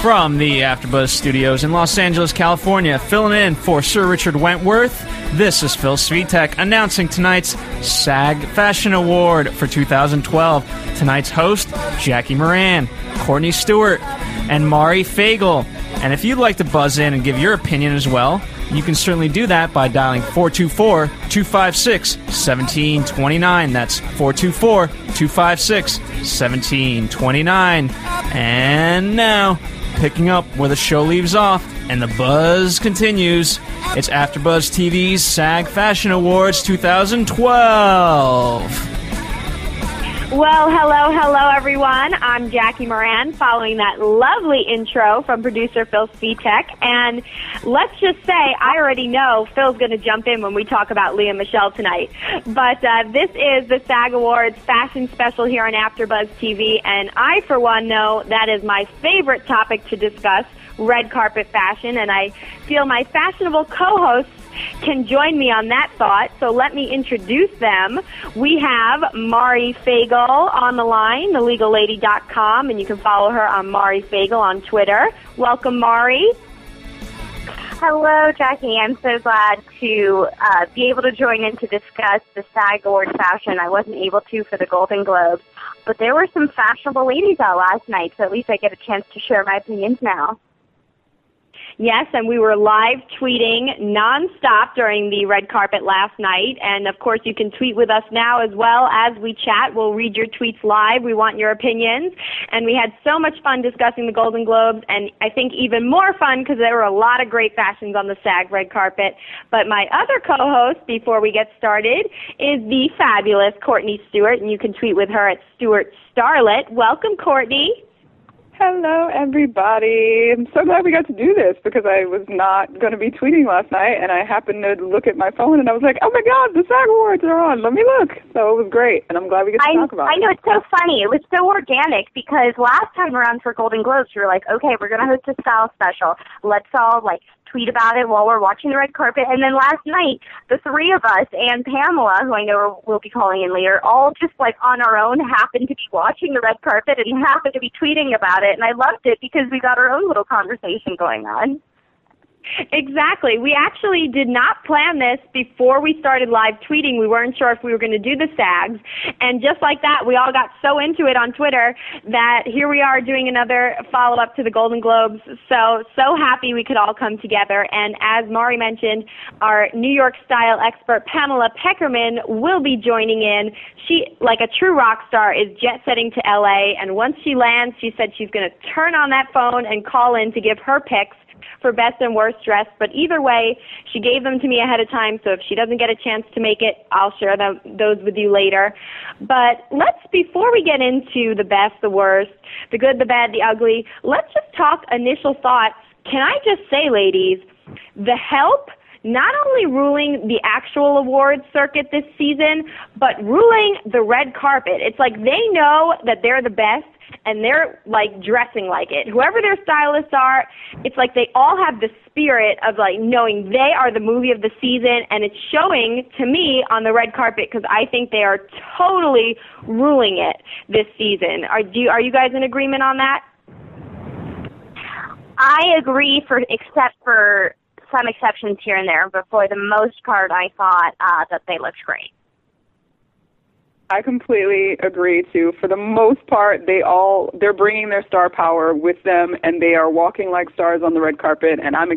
From the AfterBuzz Studios in Los Angeles, California, filling in for Sir Richard Wentworth. This is Phil Svitek announcing tonight's SAG Fashion Award for 2012. Tonight's host, Jackie Moran, Courtney Stewart, and Mari Fagel. And if you'd like to buzz in and give your opinion as well, you can certainly do that by dialing 424 256 1729. That's 424 256 1729. And now, picking up where the show leaves off and the buzz continues, it's AfterBuzz TV's SAG Fashion Awards 2012. Well, hello, hello, everyone. I'm Jackie Moran, following that lovely intro from producer Phil Svitek. And let's just say, I already know Phil's going to jump in when we talk about Lea Michele tonight. But uh, this is the SAG Awards fashion special here on AfterBuzz TV, and I, for one, know that is my favorite topic to discuss red carpet fashion, and I feel my fashionable co-hosts can join me on that thought. So let me introduce them. We have Mari Fagel on the line, thelegallady.com, and you can follow her on Mari Fagel on Twitter. Welcome, Mari. Hello, Jackie. I'm so glad to uh, be able to join in to discuss the SAG Award fashion. I wasn't able to for the Golden Globes, but there were some fashionable ladies out last night, so at least I get a chance to share my opinions now. Yes, and we were live tweeting nonstop during the red carpet last night. And of course, you can tweet with us now as well as we chat. We'll read your tweets live. We want your opinions. And we had so much fun discussing the Golden Globes, and I think even more fun because there were a lot of great fashions on the SAG red carpet. But my other co host, before we get started, is the fabulous Courtney Stewart, and you can tweet with her at Stewart Starlet. Welcome, Courtney. Hello, everybody. I'm so glad we got to do this because I was not going to be tweeting last night, and I happened to look at my phone, and I was like, "Oh my God, the SAG Awards are on! Let me look." So it was great, and I'm glad we get to I, talk about I it. know it's so funny. It was so organic because last time around for Golden Globes, we were like, okay, we're going to host a style special. Let's all like tweet about it while we're watching the red carpet. And then last night, the three of us and Pamela, who I know will be calling in later, all just like on our own happened to be watching the red carpet and happened to be tweeting about it. And I loved it because we got our own little conversation going on. Exactly. We actually did not plan this before we started live tweeting. We weren't sure if we were going to do the SAGs. And just like that, we all got so into it on Twitter that here we are doing another follow up to the Golden Globes. So, so happy we could all come together. And as Mari mentioned, our New York style expert Pamela Peckerman will be joining in. She, like a true rock star, is jet setting to LA. And once she lands, she said she's going to turn on that phone and call in to give her picks for best and worst dress. But either way, she gave them to me ahead of time. So if she doesn't get a chance to make it, I'll share them, those with you later. But let's, before we get into the best, the worst, the good, the bad, the ugly, let's just talk initial thoughts. Can I just say, ladies, the help not only ruling the actual awards circuit this season, but ruling the red carpet. It's like they know that they're the best and they're like dressing like it. Whoever their stylists are, it's like they all have the spirit of like knowing they are the movie of the season and it's showing to me on the red carpet because I think they are totally ruling it this season. Are do you, are you guys in agreement on that? I agree for except for some exceptions here and there, but for the most part, I thought uh, that they looked great. I completely agree too. For the most part, they all they're bringing their star power with them, and they are walking like stars on the red carpet. And I'm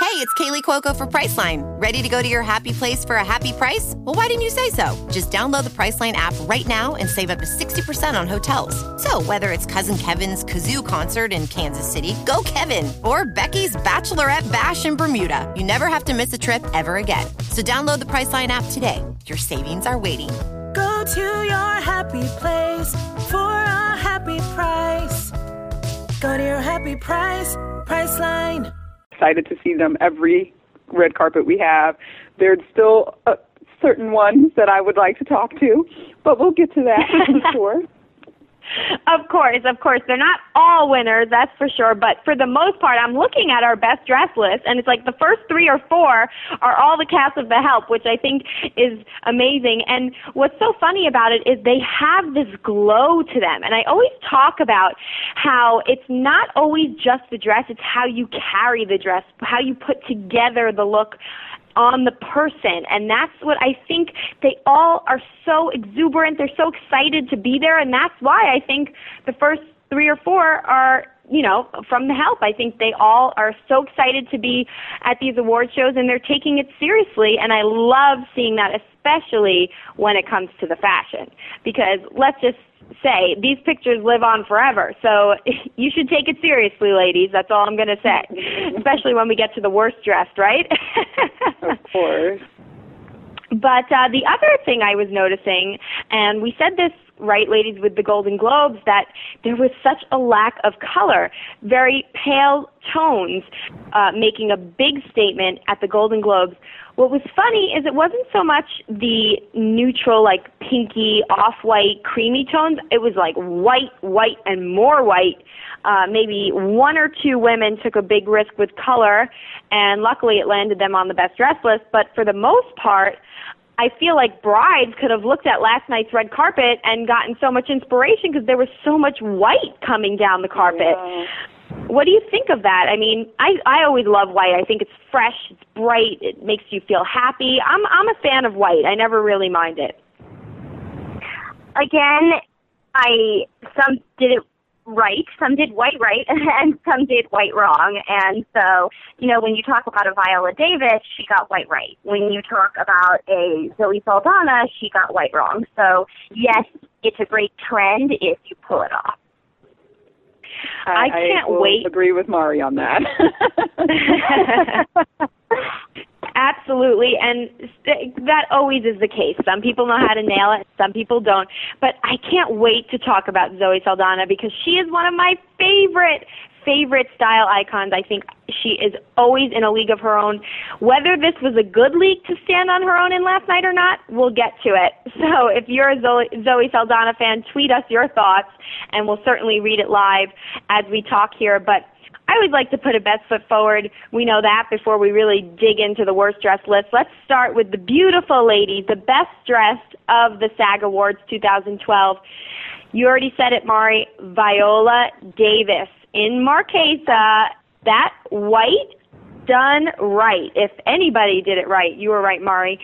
Hey, it's Kaley Cuoco for Priceline. Ready to go to your happy place for a happy price? Well, why didn't you say so? Just download the Priceline app right now and save up to 60% on hotels. So, whether it's Cousin Kevin's Kazoo concert in Kansas City, go Kevin, or Becky's Bachelorette Bash in Bermuda, you never have to miss a trip ever again. So, download the Priceline app today. Your savings are waiting. Go to your happy place for a happy price. Go to your happy price, Priceline. excited to see them every red carpet we have. There's still uh, certain ones that I would like to talk to, but we'll get to that I'm sure. Of course, of course. They're not all winners, that's for sure. But for the most part, I'm looking at our best dress list, and it's like the first three or four are all the cast of The Help, which I think is amazing. And what's so funny about it is they have this glow to them. And I always talk about how it's not always just the dress, it's how you carry the dress, how you put together the look on the person. And that's what I think they all are so exuberant. They're so excited to be there. And that's why I think the first three or four are, you know, from the help. I think they all are so excited to be at these award shows and they're taking it seriously. And I love seeing that, especially when it comes to the fashion. Because let's just say these pictures live on forever. So you should take it seriously, ladies. That's all I'm going to say. Especially when we get to the worst dressed, right? of course. But uh, the other thing I was noticing, and we said this right, ladies, with the Golden Globes, that there was such a lack of color, very pale tones, uh, making a big statement at the Golden Globes. What was funny is it wasn't so much the neutral, like pinky, off-white, creamy tones. It was like white, white, and more white. Uh, maybe one or two women took a big risk with color, and luckily it landed them on the best dress list. But for the most part, I feel like brides could have looked at last night's red carpet and gotten so much inspiration because there was so much white coming down the carpet. Yeah. What do you think of that? I mean, I I always love white. I think it's fresh, it's bright, it makes you feel happy. I'm I'm a fan of white. I never really mind it. Again, I some did it right, some did white right, and some did white wrong. And so, you know, when you talk about a Viola Davis, she got white right. When you talk about a Zoe Saldana, she got white wrong. So yes, it's a great trend if you pull it off. I can't will wait. Agree with Mari on that. Absolutely, and that always is the case. Some people know how to nail it, some people don't. But I can't wait to talk about Zoe Saldana because she is one of my favorite favorite style icons. I think she is always in a league of her own. Whether this was a good league to stand on her own in last night or not, we'll get to it. So if you're a Zoe, Saldana fan, tweet us your thoughts, and we'll certainly read it live as we talk here. But I always like to put a best foot forward. We know that before we really dig into the worst dressed list. Let's start with the beautiful ladies, the best dressed of the SAG Awards 2012. You already said it, Mari. Viola Davis in Marchesa. That white done right. If anybody did it right, you were right, Mari.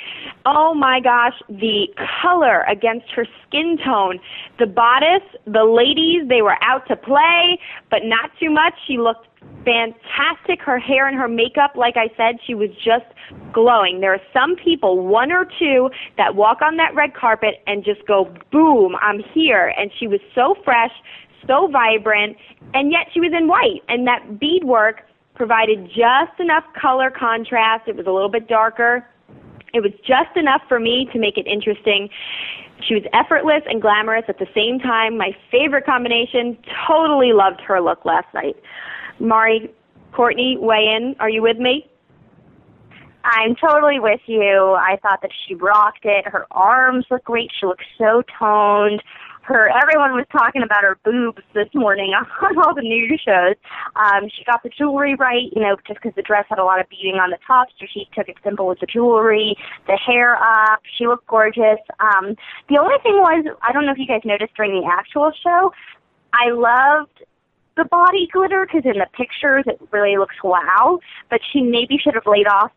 Oh my gosh, the color against her skin tone. The bodice, the ladies, they were out to play, but not too much. She looked fantastic. Her hair and her makeup, like I said, she was just glowing. There are some people, one or two, that walk on that red carpet and just go, boom, I'm here. And she was so fresh, so vibrant, and yet she was in white. And that beadwork provided just enough color contrast. It was a little bit darker. It was just enough for me to make it interesting. She was effortless and glamorous at the same time. My favorite combination. Totally loved her look last night. Mari, Courtney, weigh in. Are you with me? I'm totally with you. I thought that she rocked it. Her arms look great. She looks so toned. Her everyone was talking about her boobs this morning on all the news shows. Um, she got the jewelry right, you know, just because the dress had a lot of beading on the top, so she took it simple with the jewelry, the hair up. She looked gorgeous. Um, the only thing was, I don't know if you guys noticed during the actual show, I loved the body glitter because in the pictures it really looks wow, but she maybe should have laid off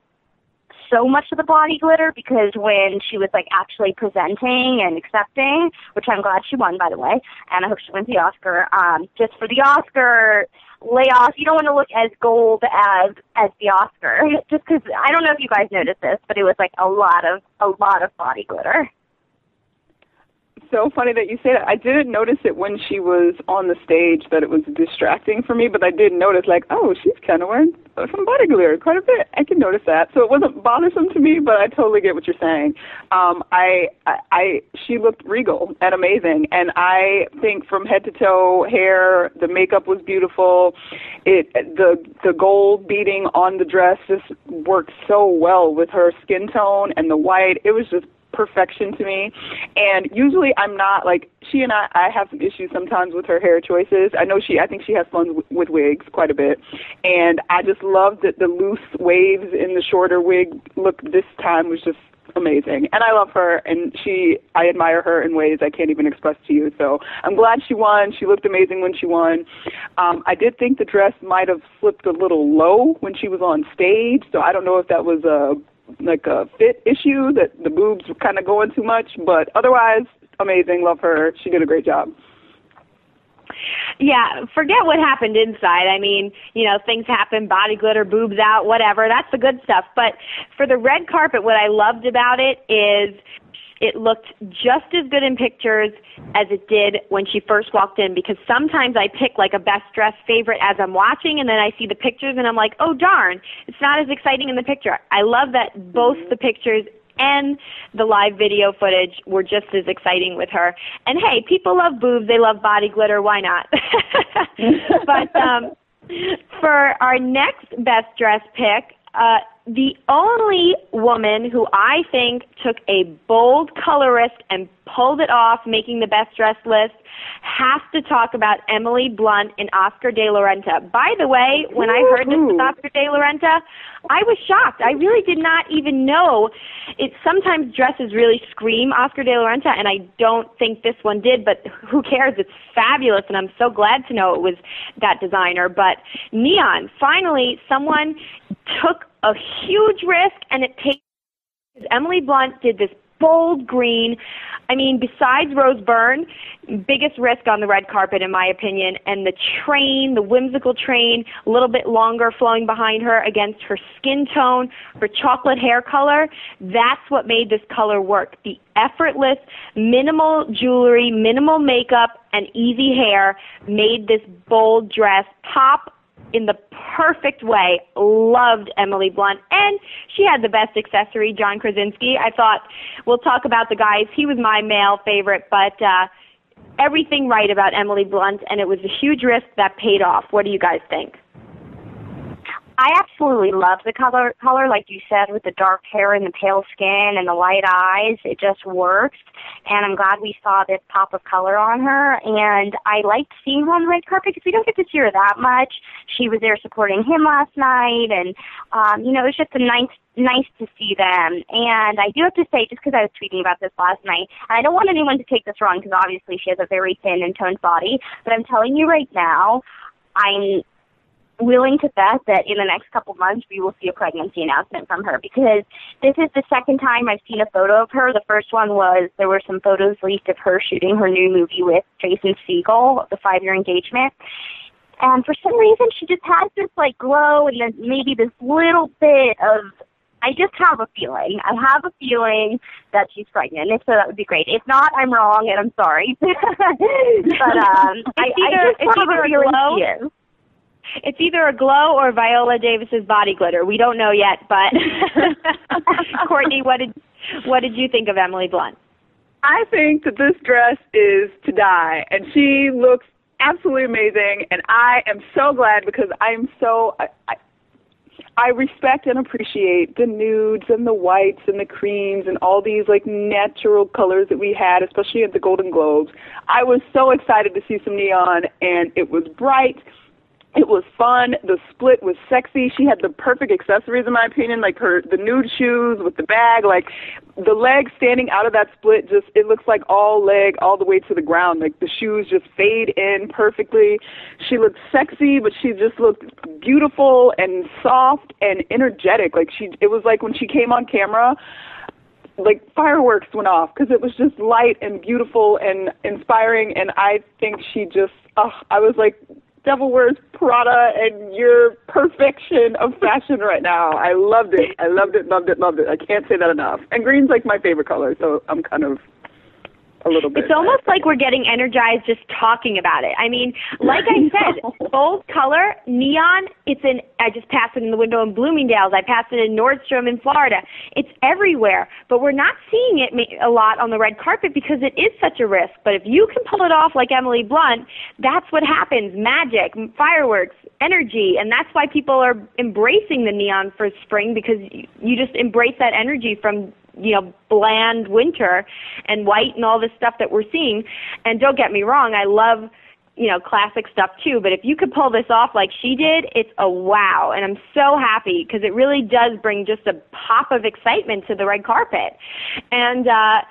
so much of the body glitter because when she was like actually presenting and accepting, which I'm glad she won by the way, and I hope she wins the Oscar. Um, just for the Oscar layoff, you don't want to look as gold as as the Oscar. Just because I don't know if you guys noticed this, but it was like a lot of a lot of body glitter so funny that you say that. I didn't notice it when she was on the stage that it was distracting for me, but I did notice like, oh, she's kind of wearing some body glitter quite a bit. I can notice that. So it wasn't bothersome to me, but I totally get what you're saying. Um, I, I, I, she looked regal and amazing, and I think from head to toe, hair, the makeup was beautiful. It, the, the gold beading on the dress just worked so well with her skin tone and the white. It was just perfection to me. And usually I'm not like she and I I have some issues sometimes with her hair choices. I know she I think she has fun w- with wigs quite a bit. And I just love that the loose waves in the shorter wig look this time was just amazing. And I love her and she I admire her in ways I can't even express to you. So I'm glad she won. She looked amazing when she won. Um I did think the dress might have slipped a little low when she was on stage. So I don't know if that was a like a fit issue that the boobs were kind of going too much, but otherwise amazing. Love her. She did a great job. Yeah, forget what happened inside. I mean, you know, things happen, body glitter, boobs out, whatever. That's the good stuff. But for the red carpet, what I loved about it is it looked just as good in pictures as it did when she first walked in because sometimes I pick like a best dressed favorite as I'm watching and then I see the pictures and I'm like, oh darn, it's not as exciting in the picture. I love that both the pictures and the live video footage were just as exciting with her. And hey, people love boobs, they love body glitter, why not? but um for our next best dress pick, uh the only woman who I think took a bold colorist and pulled it off, making the best dressed list, has to talk about Emily Blunt and Oscar de la Renta. By the way, when I heard this with Oscar de la Renta, I was shocked. I really did not even know. It sometimes dresses really scream Oscar de la Renta, and I don't think this one did. But who cares? It's fabulous, and I'm so glad to know it was that designer. But neon, finally, someone took a huge risk, and it paid. Emily Blunt did this bold green. I mean, besides Rose Byrne, biggest risk on the red carpet, in my opinion, and the train, the whimsical train, a little bit longer flowing behind her against her skin tone, her chocolate hair color, that's what made this color work. The effortless, minimal jewelry, minimal makeup, and easy hair made this bold dress pop in the perfect way. Loved Emily Blunt. And she had the best accessory, John Krasinski. I thought we'll talk about the guys. He was my male favorite, but uh everything right about Emily Blunt and it was a huge risk that paid off. What do you guys think? I absolutely love the color color, like you said, with the dark hair and the pale skin and the light eyes. It just works. And I'm glad we saw this pop of color on her. And I liked seeing her on the red carpet because we don't get to see her that much. She was there supporting him last night, and um, you know, it was just a nice nice to see them. And I do have to say, just because I was tweeting about this last night, and I don't want anyone to take this wrong because obviously she has a very thin and toned body, but I'm telling you right now, I'm willing to bet that in the next couple months we will see a pregnancy announcement from her because this is the second time I've seen a photo of her. The first one was there were some photos leaked of her shooting her new movie with Jason Segel, the five year engagement. And for some reason she just has this like glow and then maybe this little bit of I just have a feeling. I have a feeling that she's pregnant. If so, that would be great. If not, I'm wrong and I'm sorry. but um, I, either, I just it's have a feeling glow she is. It's either a glow or Viola Davis's body glitter. We don't know yet, but Courtney, what did what did you think of Emily Blunt? I think that this dress is to die, and she looks absolutely amazing. And I am so glad because I'm so I, I, I respect and appreciate the nudes and the whites and the creams and all these like natural colors that we had, especially at the Golden Globes. I was so excited to see some neon, and it was bright It was fun. The split was sexy. She had the perfect accessories, in my opinion, like her the nude shoes with the bag. Like the leg standing out of that split, just it looks like all leg all the way to the ground. Like the shoes just fade in perfectly. She looked sexy, but she just looked beautiful and soft and energetic. Like she, it was like when she came on camera like fireworks went off because it was just light and beautiful and inspiring and i think she just uh, i was like devil wears prada and you're perfection of fashion right now. I loved it. I loved it loved it loved it. I can't say that enough. And green's like my favorite color so i'm kind of a little bit It's almost like we're getting energized just talking about it. I mean, like I said, bold color, neon, it's in, I just passed it in the window in Bloomingdale's. I passed it in Nordstrom in Florida. It's everywhere, but we're not seeing it ma- a lot on the red carpet because it is such a risk. But if you can pull it off like Emily Blunt, that's what happens. Magic, fireworks, energy, and that's why people are embracing the neon for spring because you just embrace that energy from you know bland winter and white and all this stuff that we're seeing. And don't get me wrong i love you know classic stuff too but if you could pull this off like she did it's a wow. And i'm so happy because it really does bring just a pop of excitement to the red carpet. And uh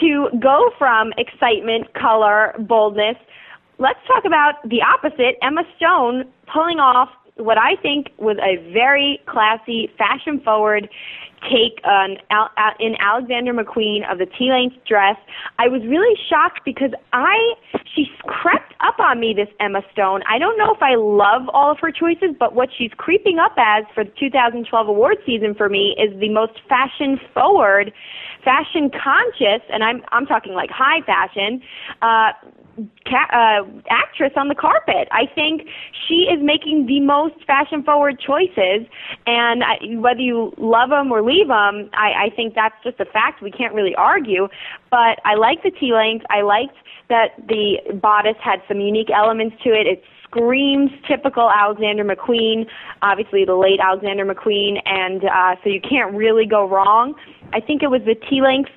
to go from excitement color boldness let's talk about the opposite emma stone pulling off what i think was a very classy fashion forward take on Al- in Alexander McQueen of the T-length dress. I was really shocked because I she crept up on me this Emma Stone. I don't know if I love all of her choices, but what she's creeping up as for the 2012 award season for me is the most fashion forward, fashion conscious, and I'm I'm talking like high fashion. Uh, ca- uh, actress on the carpet. I think she is making the most fashion forward choices, and I, whether you love them or leave them, I, I think that's just a fact. We can't really argue. But I like the T length. I liked that the bodice had some unique elements to it. It screams typical Alexander McQueen, obviously the late Alexander McQueen, and uh, so you can't really go wrong. I think it was the T length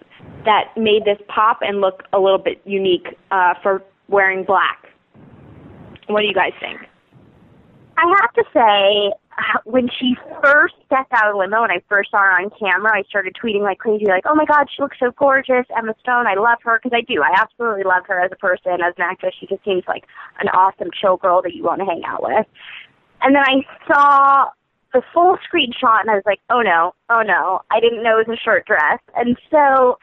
that made this pop and look a little bit unique uh, for wearing black. What do you guys think? I have to say, uh, when she first stepped out of the limo and I first saw her on camera, I started tweeting like crazy, like, "Oh my God, she looks so gorgeous, Emma Stone. I love her because I do. I absolutely love her as a person, as an actress. She just seems like an awesome chill girl that you want to hang out with." And then I saw the full screenshot and I was like, "Oh no, oh no! I didn't know it was a short dress." And so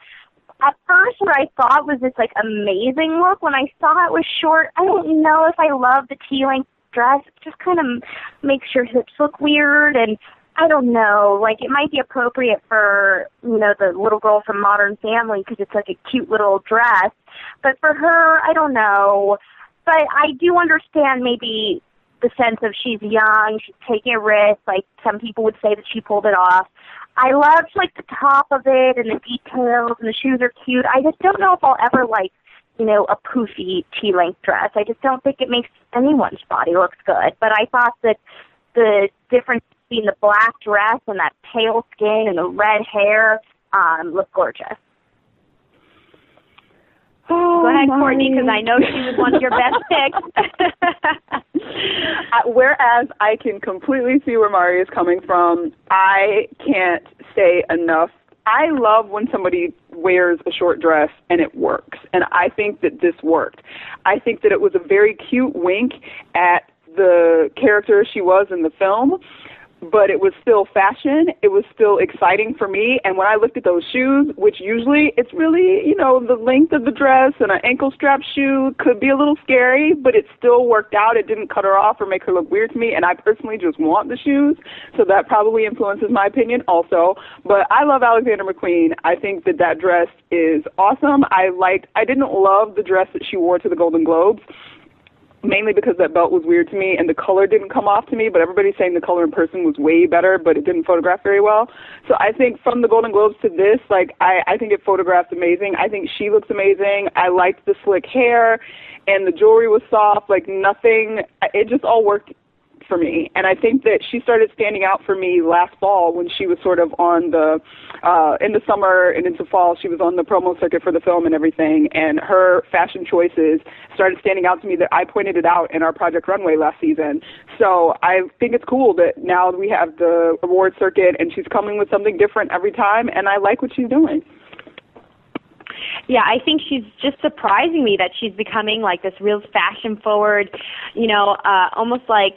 at first what I thought was this like amazing look. When I saw it was short, I don't know if I love the T length dress. It just kind of makes your hips look weird and I don't know, like it might be appropriate for, you know, the little girl from Modern Family because it's like a cute little dress. But for her, I don't know. But I do understand maybe the sense of she's young, she's taking a risk, like some people would say that she pulled it off. I loved like the top of it and the details and the shoes are cute. I just don't know if I'll ever like, you know, a poofy T length dress. I just don't think it makes anyone's body looks good. But I thought that the difference between the black dress and that pale skin and the red hair um looked gorgeous. Oh, Go ahead, my. Courtney, because I know she was one of your best picks. Uh, whereas I can completely see where Mari is coming from, I can't say enough. I love when somebody wears a short dress and it works, and I think that this worked. I think that it was a very cute wink at the character she was in the film, but it was still fashion. It was still exciting for me. And when I looked at those shoes, which usually it's really, you know, the length of the dress and an ankle strap shoe could be a little scary, but it still worked out. It didn't cut her off or make her look weird to me. And I personally just want the shoes. So that probably influences my opinion also. But I love Alexander McQueen. I think that that dress is awesome. I liked, I didn't love the dress that she wore to the Golden Globes mainly because that belt was weird to me and the color didn't come off to me, but everybody's saying the color in person was way better, but it didn't photograph very well. So I think from the Golden Globes to this, like I, I think it photographs amazing. I think she looks amazing. I liked the slick hair and the jewelry was soft, like nothing it just all worked for me. And I think that she started standing out for me last fall when she was sort of on the uh in the summer and into fall she was on the promo circuit for the film and everything and her fashion choices started standing out to me that I pointed it out in our Project Runway last season. So I think it's cool that now we have the award circuit and she's coming with something different every time and I like what she's doing. Yeah, I think she's just surprising me that she's becoming like this real fashion forward, you know, uh almost like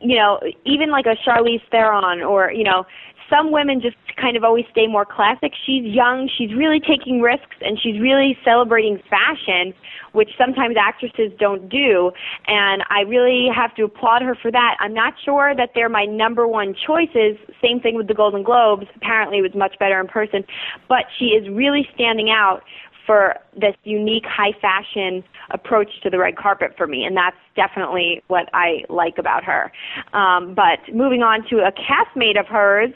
you know, even like a Charlize Theron or, you know, some women just kind of always stay more classic. She's young, she's really taking risks, and she's really celebrating fashion, which sometimes actresses don't do. And I really have to applaud her for that. I'm not sure that they're my number one choices. Same thing with the Golden Globes. Apparently, it was much better in person. But she is really standing out for this unique high fashion approach to the red carpet for me, and that's definitely what I like about her. Um, but moving on to a castmate of hers,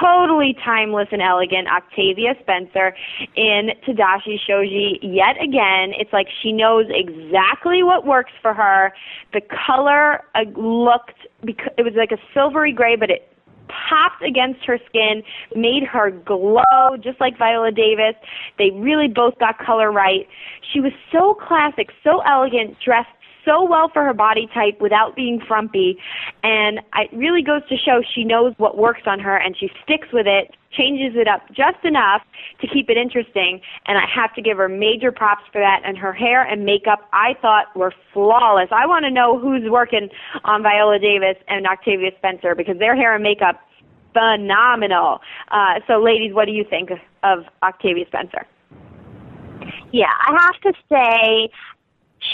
totally timeless and elegant, Octavia Spencer in Tadashi Shoji yet again. It's like she knows exactly what works for her. The color uh, looked, it was like a silvery gray, but it popped against her skin, made her glow just like Viola Davis. They really both got color right. She was so classic, so elegant, dressed so well for her body type without being frumpy. And it really goes to show she knows what works on her and she sticks with it, changes it up just enough to keep it interesting. And I have to give her major props for that. And her hair and makeup, I thought were flawless. I want to know who's working on Viola Davis and Octavia Spencer because their hair and makeup, phenomenal. Uh, so, ladies, what do you think of Octavia Spencer? Yeah, I have to say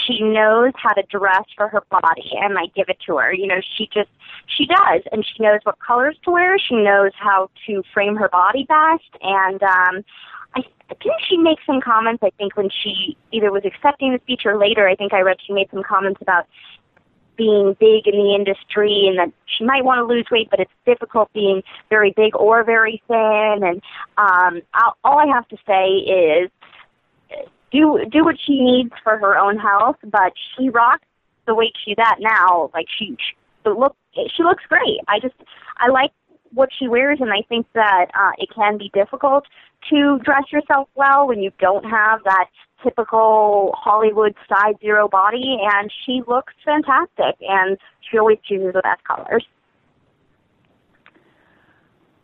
she knows how to dress for her body and I give it to her. You know, she just she does and she knows what colors to wear. She knows how to frame her body best and um I think she makes some comments I think when she either was accepting the speech or later I think I read she made some comments about being big in the industry and that she might want to lose weight but it's difficult being very big or very thin and um I'll, all I have to say is do do what she needs for her own health, but she rocks the weight she's at now. Like she, she look she looks great. I just I like what she wears, and I think that uh, it can be difficult to dress yourself well when you don't have that typical Hollywood size zero body. And she looks fantastic, and she always chooses the best colors.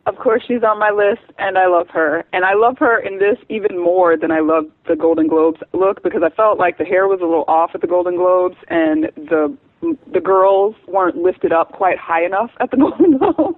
Of course, she's on my list, and I love her. And I love her in this even more than I love the Golden Globes look because I felt like the hair was a little off at the Golden Globes, and the the girls weren't lifted up quite high enough at the Golden Globes.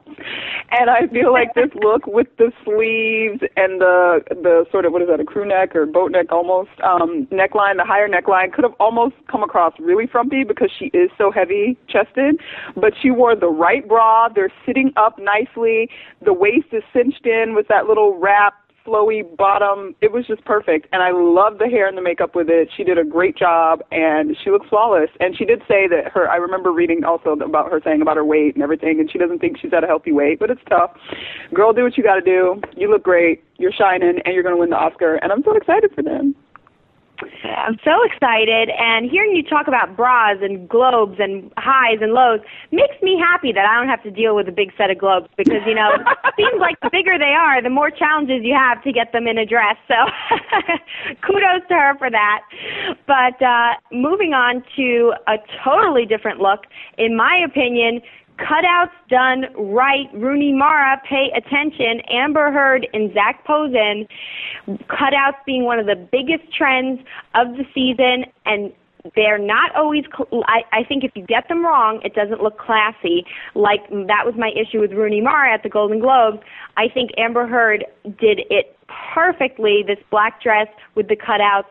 and I feel like this look with the sleeves and the the sort of what is that a crew neck or boat neck almost um neckline, the higher neckline could have almost come across really frumpy because she is so heavy chested. But she wore the right bra. They're sitting up nicely. The waist is cinched in with that little wrap flowy bottom. It was just perfect, and I love the hair and the makeup with it. She did a great job, and she looks flawless. And she did say that her. I remember reading also about her saying about her weight and everything, and she doesn't think she's at a healthy weight, but it's tough. Girl, do what you got to do. You look great. You're shining, and you're going to win the Oscar. And I'm so excited for them. I'm so excited, and hearing you talk about bras and globes and highs and lows makes me happy that I don't have to deal with a big set of globes because you know it seems like the bigger they are, the more challenges you have to get them in a dress. So kudos to her for that. But uh, moving on to a totally different look, in my opinion, cutouts done right. Rooney Mara, pay attention. Amber Heard and Zac Posen, cutouts being one of the biggest trends of the season, and they're not always. Cl- I, I think if you get them wrong, it doesn't look classy. Like that was my issue with Rooney Mara at the Golden Globes. I think Amber Heard did it perfectly. This black dress with the cutouts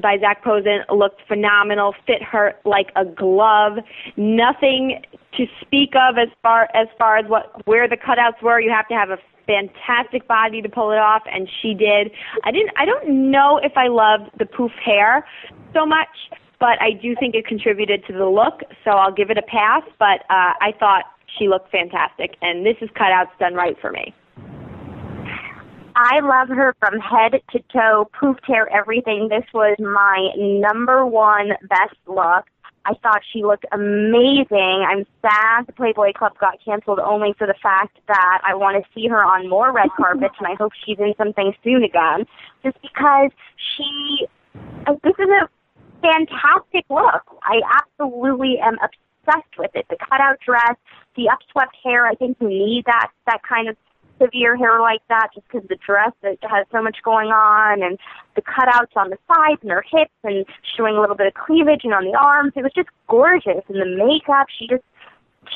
by Zac Posen looked phenomenal, fit her like a glove. Nothing to speak of as far as far as what where the cutouts were. You have to have a fantastic body to pull it off, and she did. I didn't. I don't know if I loved the poof hair so much, but I do think it contributed to the look. So I'll give it a pass. But uh, I thought she looked fantastic, and this is cutouts done right for me. I love her from head to toe, poof hair, everything. This was my number one best look. I thought she looked amazing. I'm sad the Playboy Club got canceled only for the fact that I want to see her on more red carpets, and I hope she's in something soon again. Just because she, uh, this is a fantastic look. I absolutely am obsessed with it. The cutout dress, the upswept hair. I think you need that that kind of severe hair like that just because the dress has so much going on and the cutouts on the sides and her hips and showing a little bit of cleavage and on the arms. It was just gorgeous. And the makeup, she just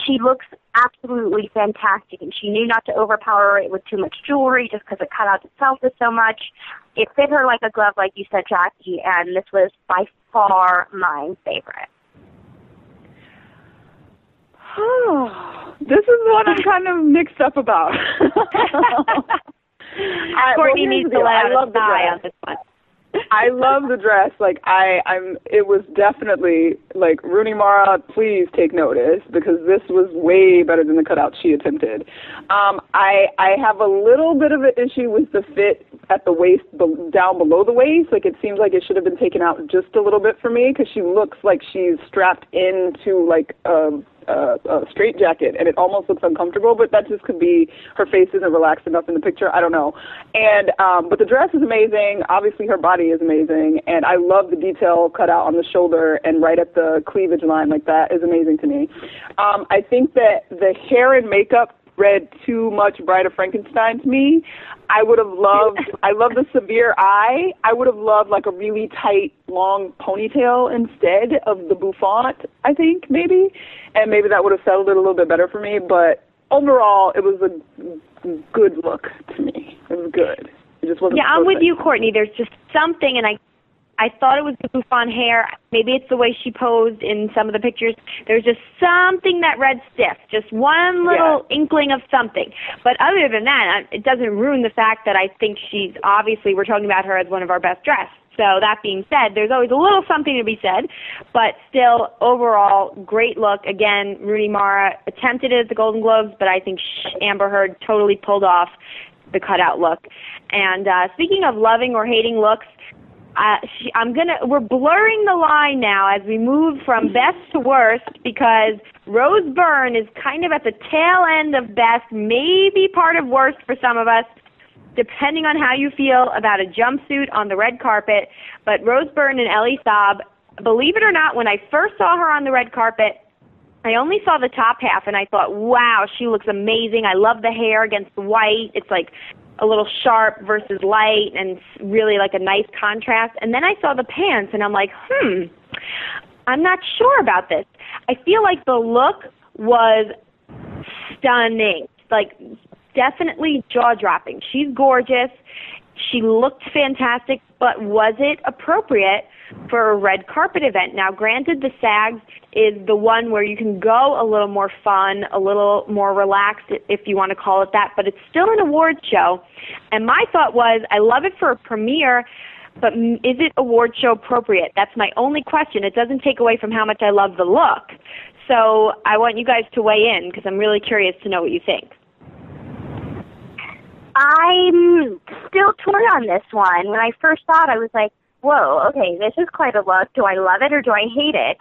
she looks absolutely fantastic and she knew not to overpower it with too much jewelry just because the cutout itself is so much. It fit her like a glove, like you said, Jackie, and this was by far my favorite. this is what I'm kind of mixed up about. I, Courtney well, needs to let I love the dress. on this one. I love the dress. Like I, I'm. It was definitely like Rooney Mara. Please take notice because this was way better than the cutout she attempted. Um, I I have a little bit of an issue with the fit at the waist, down below the waist. Like it seems like it should have been taken out just a little bit for me because she looks like she's strapped into like a a, a straight jacket and it almost looks uncomfortable but that just could be her face isn't relaxed enough in the picture. I don't know. And um but the dress is amazing. Obviously her body is amazing and i love the detail cut out on the shoulder and right at the cleavage line. Like that is amazing to me. Um i think that the hair and makeup read too much Bride of Frankenstein to me. I would have loved I love the severe eye. I would have loved like a really tight long ponytail instead of the bouffant, I think, maybe. And maybe that would have settled it a little bit better for me, but overall it was a good look to me. It was good. It just wasn't Yeah, I'm with you, Courtney. There's just something, and I, I thought it was the bouffant hair. Maybe it's the way she posed in some of the pictures. There's just something that read stiff, just one little inkling of something. But other than that, it doesn't ruin the fact that I think she's obviously we're talking about her as one of our best dressed. So that being said, there's always a little something to be said, but still, overall, great look. Again, Rooney Mara attempted it at the Golden Globes, but I think sh- Amber Heard totally pulled off the cutout look. And uh, speaking of loving or hating looks, uh, she, I'm gonna. We're blurring the line now as we move from best to worst because Rose Byrne is kind of at the tail end of best, maybe part of worst for some of us, depending on how you feel about a jumpsuit on the red carpet. But Rose Byrne and Elie Saab, believe it or not, when I first saw her on the red carpet, I only saw the top half and I thought, wow, she looks amazing. I love the hair against the white. It's like a little sharp versus light and really like a nice contrast. And then I saw the pants and I'm like, hmm, I'm not sure about this. I feel like the look was stunning. Like definitely jaw dropping. She's gorgeous. She looked fantastic, but was it appropriate for a red carpet event? Now, granted, the SAGs is the one where you can go a little more fun, a little more relaxed, if you want to call it that, but it's still an award show. And my thought was, I love it for a premiere, but is it award show appropriate? That's my only question. It doesn't take away from how much I love the look. So I want you guys to weigh in because I'm really curious to know what you think. I'm still torn on this one. When I first saw it, I was like, whoa, okay, this is quite a look. Do I love it or do I hate it?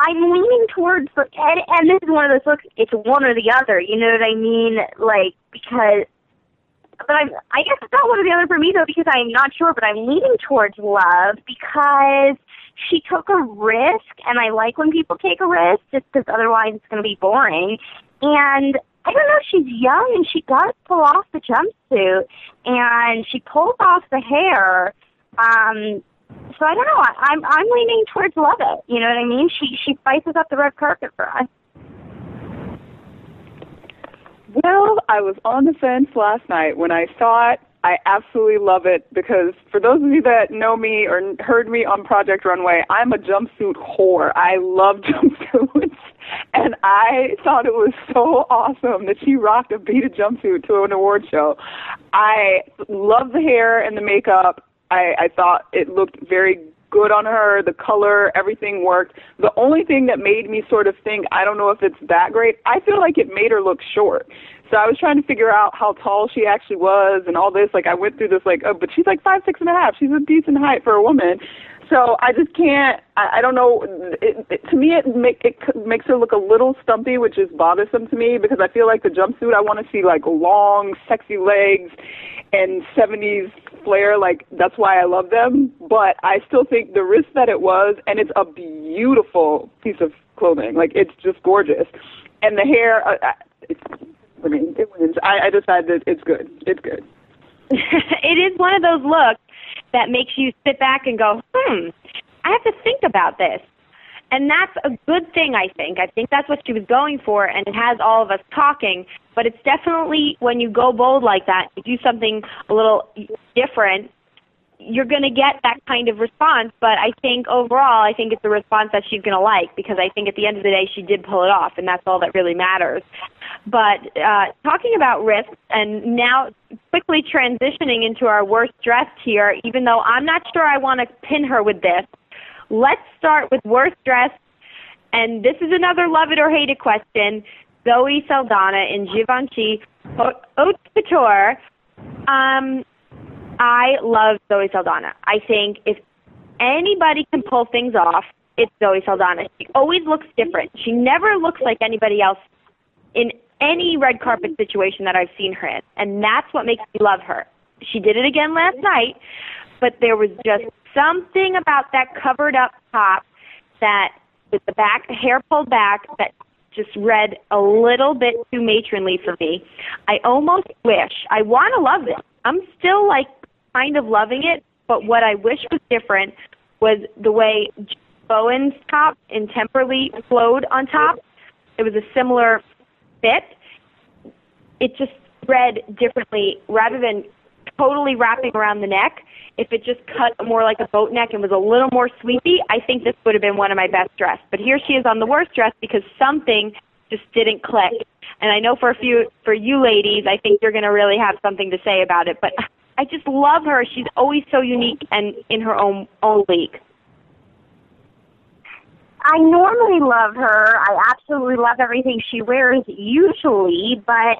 I'm leaning towards the, and, and this is one of those looks, it's one or the other, you know what I mean? Like, because, but I'm, I guess it's not one or the other for me though, because I'm not sure, but I'm leaning towards love because she took a risk, and I like when people take a risk, just because otherwise it's going to be boring. And I don't know, she's young and she does pull off the jumpsuit and she pulls off the hair. Um so I don't know. I, I'm I'm leaning towards love it. You know what I mean? She she spices up the red carpet for us. Well, I was on the fence last night when I saw it. I absolutely love it because for those of you that know me or heard me on Project Runway, I'm a jumpsuit whore. I love jumpsuits. And I thought it was so awesome that she rocked a beaded jumpsuit to an award show. I love the hair and the makeup. I, I thought it looked very good on her. The color, everything worked. The only thing that made me sort of think, I don't know if it's that great, I feel like it made her look short. So I was trying to figure out how tall she actually was and all this. Like I went through this like, oh, but she's like five, six and a half. She's a decent height for a woman. so I just can't. I, I don't know. It, it, to me, it, make, it makes her look a little stumpy, which is bothersome to me because I feel like the jumpsuit. I want to see like long, sexy legs and 70s flair. Like that's why I love them. But I still think the risk that it was, and it's a beautiful piece of clothing. Like it's just gorgeous, and the hair. Uh, uh, it's, I mean, it wins. I, I decided it's good. It's good. it is one of those looks that makes you sit back and go, hmm, I have to think about this. And that's a good thing, I think. I think that's what she was going for, and it has all of us talking. But it's definitely when you go bold like that, you do something a little different, you're going to get that kind of response. But I think overall, I think it's a response that she's going to like because I think at the end of the day, she did pull it off, and that's all that really matters. But uh, talking about risks, and now quickly transitioning into our worst dressed here, even though I'm not sure I want to pin her with this, let's start with worst dressed. And this is another love it or hate it question. Zoe Saldana in Givenchy Haute Couture. Um, I love Zoe Saldana. I think if anybody can pull things off, it's Zoe Saldana. She always looks different. She never looks like anybody else in any red carpet situation that I've seen her in. And that's what makes me love her. She did it again last night, but there was just something about that covered up top that with the back hair pulled back that just read a little bit too matronly for me. I almost wish I want to love it. I'm still like kind of loving it, but what I wish was different was the way Bowen's top in Temperley flowed on top. It was a similar fit. It just read differently rather than totally wrapping around the neck. If it just cut more like a boat neck and was a little more sweepy, I think this would have been one of my best dress. But here she is on the worst dress because something just didn't click. And I know for a few for you ladies, I think you're going to really have something to say about it. But I just love her. She's always so unique and in her own own league. I normally love her. I absolutely love everything she wears usually, but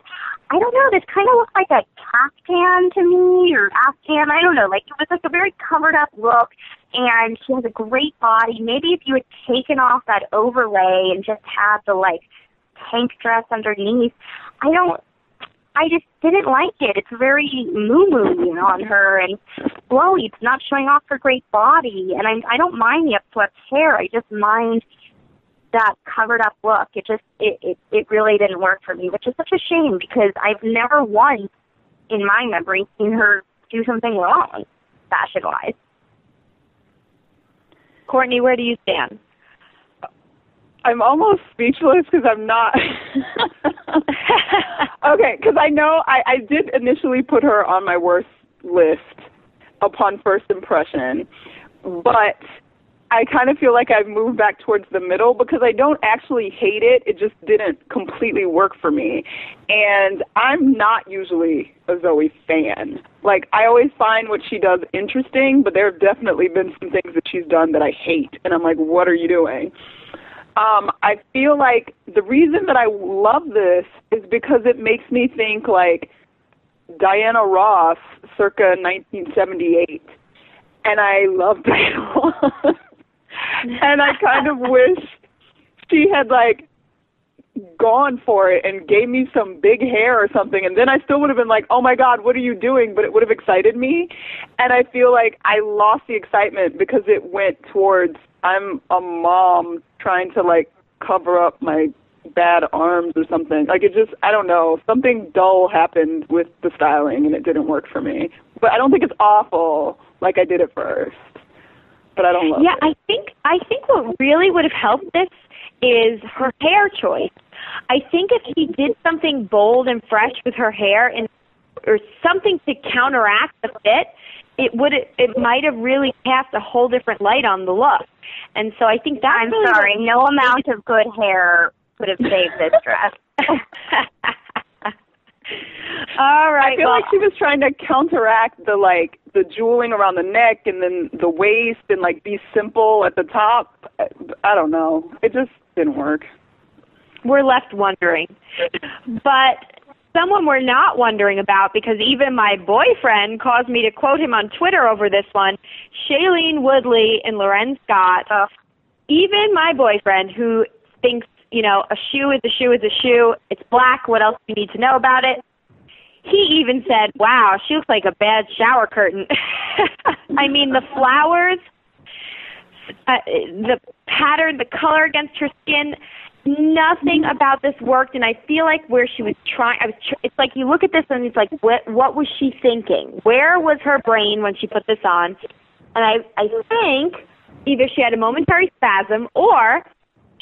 I don't know, this kind of looks like a caftan to me or afghan. I don't know. Like it was like a very covered up look and she has a great body. Maybe if you had taken off that overlay and just had the like tank dress underneath, I don't I just didn't like it. It's very muumuu on her and flowy. It's not showing off her great body. And I I don't mind the upswept hair. I just mind that covered up look. It just it, it it really didn't work for me, which is such a shame because I've never once in my memory seen her do something wrong fashion wise. Courtney, where do you stand? I'm almost speechless because I'm not. okay, because I know I, I did initially put her on my worst list upon first impression, but I kind of feel like I've moved back towards the middle because I don't actually hate it. It just didn't completely work for me. And I'm not usually a Zoe fan. Like, I always find what she does interesting, but there have definitely been some things that she's done that I hate. And I'm like, what are you doing? um, I feel like the reason that I love this is because it makes me think like Diana Ross circa 1978. And I love Diana Ross. And I kind of wish she had like gone for it and gave me some big hair or something and then I still would have been like, "Oh my god, what are you doing?" but it would have excited me. And I feel like I lost the excitement because it went towards I'm a mom trying to like cover up my bad arms or something. Like it just I don't know, something dull happened with the styling and it didn't work for me. But I don't think it's awful like I did at first. But I don't love yeah, it. I think I think what really would have helped this is her hair choice. I think if she did something bold and fresh with her hair and or something to counteract the fit, it would it might have really cast a whole different light on the look. And so I think that's I'm really sorry, no amount of good hair could have saved this dress. All right. I feel like she was trying to counteract the like the jeweling around the neck and then the waist and like be simple at the top. I, don't know. It just didn't work. we're left wondering. But someone we're not wondering about because even my boyfriend caused me to quote him on Twitter over this one. Shailene Woodley and L'Wren Scott. Oh. even my boyfriend who thinks, you know, a shoe is a shoe is a shoe. It's black. What else do you need to know about it? He even said, wow, she looks like a bad shower curtain. I mean, the flowers, uh, the pattern, the color against her skin, nothing about this worked and i feel like where she was trying i was tr- it's like you look at this and it's like what what was she thinking where was her brain when she put this on and i i think either she had a momentary spasm or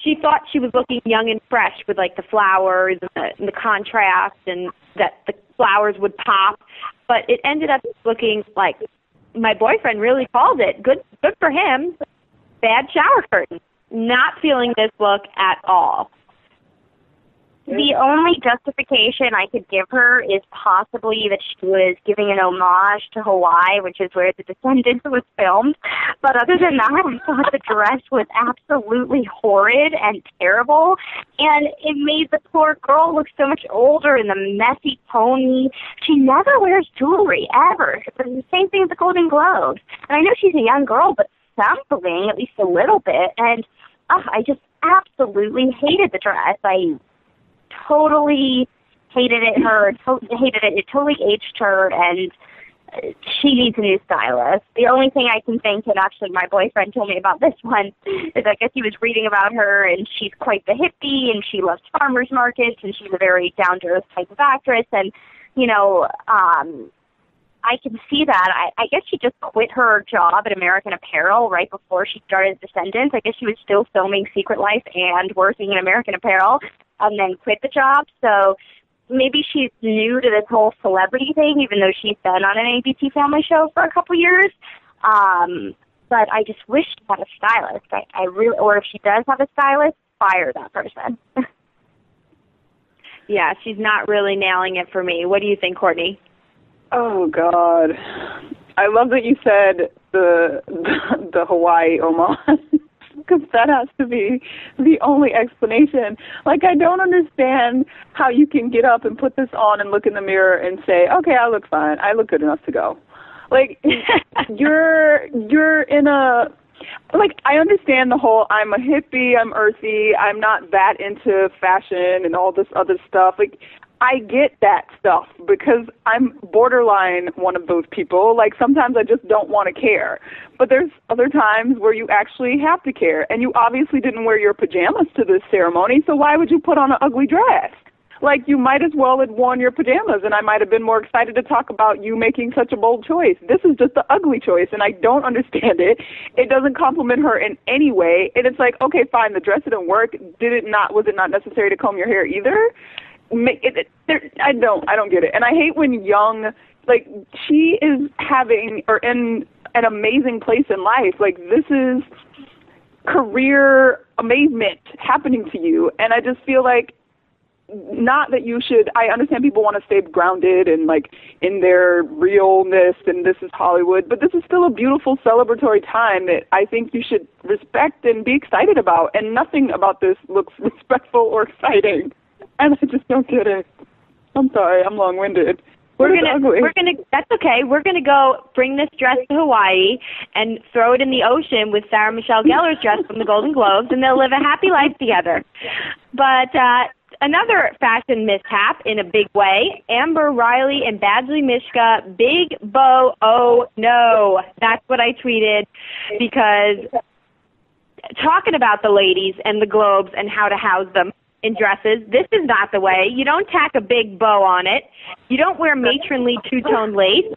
she thought she was looking young and fresh with like the flowers and the, and the contrast and that the flowers would pop. But it ended up looking like my boyfriend really called it. Good good for him. Bad shower curtain. Not feeling this look at all. The only justification I could give her is possibly that she was giving an homage to Hawaii, which is where The Descendants was filmed. But other than that, I thought the dress was absolutely horrid and terrible, and it made the poor girl look so much older in the messy pony. She never wears jewelry ever. It's the same thing with the Golden Globes. And I know she's a young girl, but something, at least a little bit, and uh, I just absolutely hated the dress. I totally hated it. Her to- hated it. It totally aged her, and she needs a new stylist. The only thing I can think, and actually my boyfriend told me about this one, is I guess he was reading about her, and she's quite the hippie, and she loves farmers markets, and she's a very down to earth type of actress, and you know, um, I can see that. I, I guess she just quit her job at American Apparel right before she started Descendants. I guess she was still filming Secret Life and working in American Apparel, and then quit the job. So maybe she's new to this whole celebrity thing, even though she's been on an ABC Family show for a couple years. Um, but I just wish she had a stylist. I, I really, or if she does have a stylist, fire that person. Yeah, she's not really nailing it for me. What do you think, Courtney? Oh God, I love that you said the the, the Hawaii homage because that has to be the only explanation. Like I don't understand how you can get up and put this on and look in the mirror and say, okay, I look fine. I look good enough to go. Like you're you're in a like I understand the whole I'm a hippie, I'm earthy, I'm not that into fashion and all this other stuff. Like I get that stuff because I'm borderline one of those people. Like sometimes I just don't want to care. But there's other times where you actually have to care. And you obviously didn't wear your pajamas to this ceremony, so why would you put on an ugly dress? Like you might as well have worn your pajamas and I might have been more excited to talk about you making such a bold choice. This is just the ugly choice and I don't understand it. It doesn't compliment her in any way. And it's like, okay, fine, the dress didn't work. Did it not was it not necessary to comb your hair either? Make it, I don't I don't get it. And I hate when young like she is having or in an amazing place in life. Like this is career amazement happening to you and I just feel like not that you should I understand people want to stay grounded and like in their realness and this is Hollywood, but this is still a beautiful celebratory time that I think you should respect and be excited about and nothing about this looks respectful or exciting. And I just don't get it. I'm sorry, I'm long winded. We're gonna, we're gonna. That's okay. We're gonna go bring this dress to Hawaii and throw it in the ocean with Sarah Michelle Gellar's dress from the Golden Globes, and they'll live a happy life together. But uh, another fashion mishap in a big way: Amber Riley and Badgley Mischka, big bow. Oh no, that's what I tweeted because talking about the ladies and the globes and how to house them in dresses. This is not the way. You don't tack a big bow on it. You don't wear matronly two-tone lace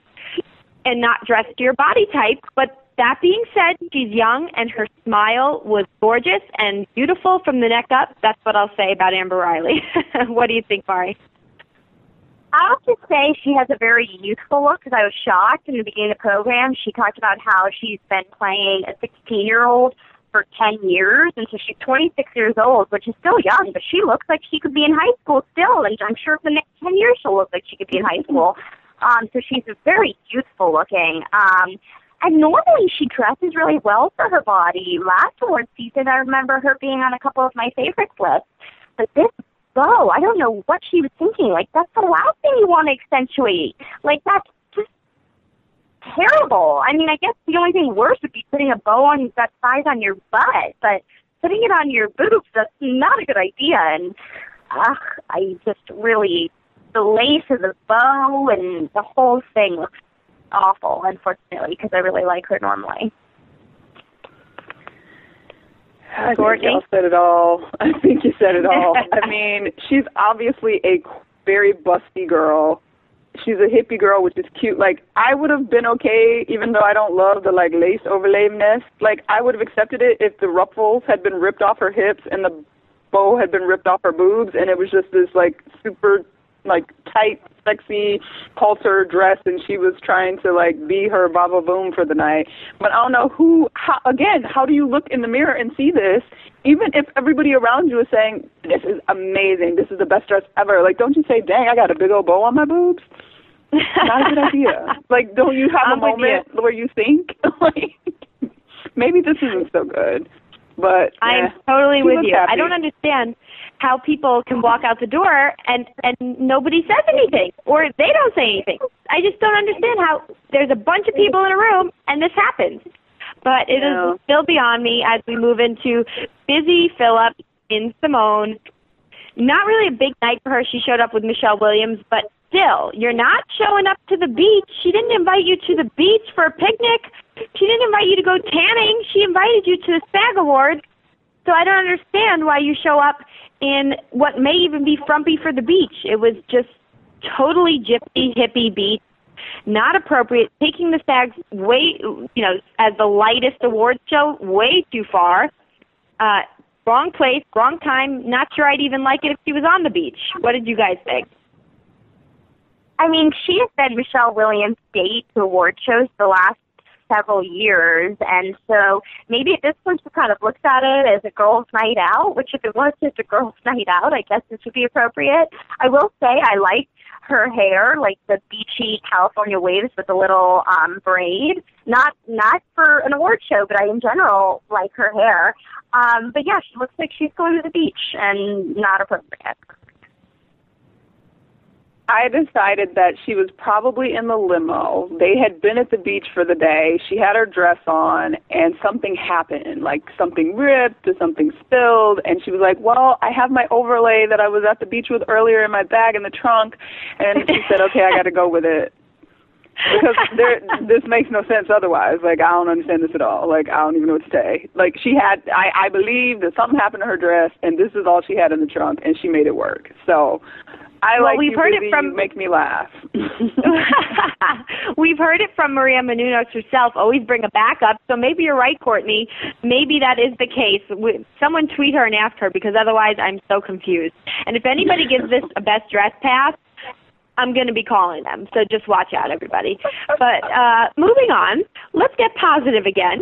and not dress to your body type. But that being said, she's young and her smile was gorgeous and beautiful from the neck up. That's what I'll say about Amber Riley. what do you think, Mari? I'll just say she has a very youthful look because I was shocked in the beginning of the program. She talked about how she's been playing a 16 year old for 10 years, and so she's 26 years old, which is still young, but she looks like she could be in high school still, and I'm sure for the next 10 years she'll look like she could be in high school. Um, so she's very youthful looking. Um, and normally she dresses really well for her body. Last award season, I remember her being on a couple of my favorites lists. But this bow. I don't know what she was thinking. Like that's the last thing you want to accentuate. Like that's terrible. I mean, I guess the only thing worse would be putting a bow on that size on your butt, but putting it on your boobs that's not a good idea. And ugh, I just really the lace of the bow and the whole thing looks awful, unfortunately, because I really like her normally. I think y'all said it all. I think you said it all. I mean, she's obviously a very busty girl. She's a hippie girl, which is cute. Like I would have been okay, even though I don't love the like lace overlayness. Like I would have accepted it if the ruffles had been ripped off her hips and the bow had been ripped off her boobs, and it was just this like super like tight, sexy halter dress, and she was trying to like be her Baba Boom for the night. But I don't know who. How, again, how do you look in the mirror and see this? Even if everybody around you is saying this is amazing, this is the best dress ever. Like, don't you say, "Dang, I got a big old bow on my boobs." Not a good idea. Like, don't you have I'm a moment where you think, like, maybe this isn't so good? But I'm totally with you. I don't understand how people can walk out the door and and nobody says anything or they don't say anything. I just don't understand how there's a bunch of people in a room and this happens. But it is still beyond me as we move into Busy Philipps in Simone. Not really a big night for her. She showed up with Michelle Williams, but still, you're not showing up to the beach. She didn't invite you to the beach for a picnic. She didn't invite you to go tanning. She invited you to the SAG Awards. So I don't understand why you show up in what may even be frumpy for the beach. It was just totally gypsy hippie beach, not appropriate. Taking the SAGs way, you know, as the lightest awards show, way too far. Uh, wrong place, wrong time. Not sure I'd even like it if she was on the beach. What did you guys think? I mean, she has been Michelle Williams' date to award shows the last several years, and so maybe at this point she kind of looks at it as a girls' night out. Which, if it was just a girls' night out, I guess this would be appropriate. I will say I like her hair, like the beachy California waves with a little um, braid. Not not for an award show, but I in general like her hair. Um, but yeah, she looks like she's going to the beach and not appropriate. I decided that she was probably in the limo. They had been at the beach for the day. She had her dress on, and something happened. Like something ripped or something spilled. And she was like, Well, I have my overlay that I was at the beach with earlier in my bag in the trunk. And she said, Okay, I got to go with it. Because there, this makes no sense otherwise. Like I don't understand this at all. Like I don't even know what to say. Like she had, I, I believe that something happened to her dress, and this is all she had in the trunk, and she made it work. So I Well, like we've heard it from- make me laugh. We've heard it from Maria Menounos herself. Always bring a backup. So maybe you're right, Courtney. Maybe that is the case. Someone tweet her and ask her because otherwise I'm so confused. And if anybody gives this a best dress pass, I'm going to be calling them. So just watch out, everybody. But uh, moving on, let's get positive again.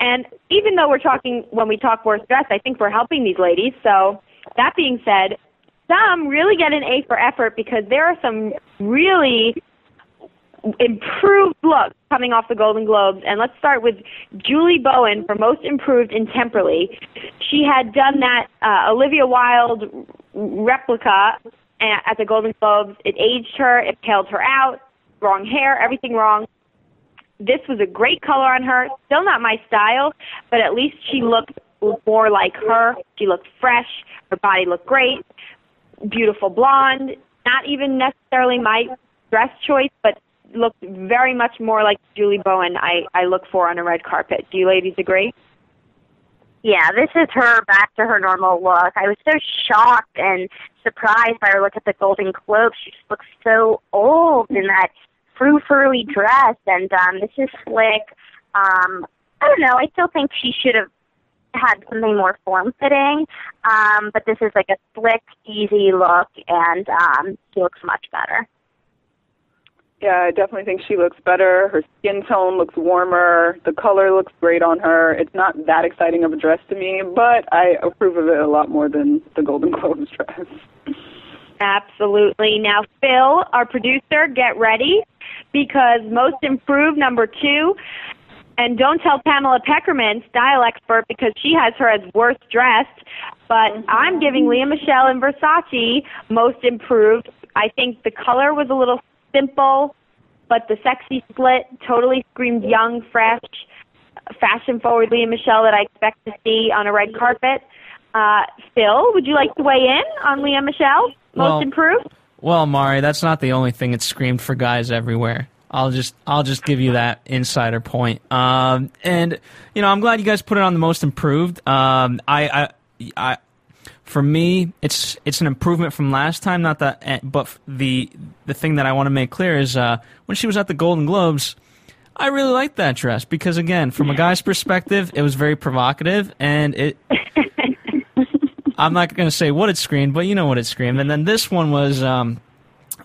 And even though we're talking when we talk worst dress, I think we're helping these ladies. So that being said, some really get an A for effort because there are some really improved looks coming off the Golden Globes. And let's start with Julie Bowen for Most Improved in Temperley. She had done that uh, Olivia Wilde replica a- at the Golden Globes. It aged her, it paled her out, wrong hair, everything wrong. This was a great color on her. Still not my style, but at least she looked more like her. She looked fresh. Her body looked great. Beautiful blonde. Not even necessarily my dress choice, but looked very much more like Julie Bowen I, I look for on a red carpet. Do you ladies agree? Yeah, this is her back to her normal look. I was so shocked and surprised by her look at the Golden Globe. She just looks so old in that frou frou dress, and um, this is slick. Um, I don't know. I still think she should have had something more form fitting, um, but this is like a slick, easy look, and um, she looks much better. Yeah, I definitely think she looks better. Her skin tone looks warmer. The color looks great on her. It's not that exciting of a dress to me, but I approve of it a lot more than the Golden Globes dress. Absolutely. Now, Phil, our producer, get ready because Most Improved number two. And don't tell Pamela Peckerman, style expert, because she has her as worst dressed. But I'm giving Lea Michele in Versace most improved. I think the color was a little simple, but the sexy split totally screamed young, fresh, fashion forward Lea Michele that I expect to see on a red carpet. Uh, Phil, would you like to weigh in on Lea Michele most Well- improved? Well, Mari, that's not the only thing it screamed for guys everywhere. I'll just I'll just give you that insider point. Um, and you know, I'm glad you guys put it on the most improved. Um, I, I, I, for me, it's it's an improvement from last time. Not that, eh, but the the thing that I want to make clear is uh, when she was at the Golden Globes, I really liked that dress because again, from a guy's perspective, it was very provocative and it. I'm not going to say what it screamed, but you know what it screamed. And then this one was um,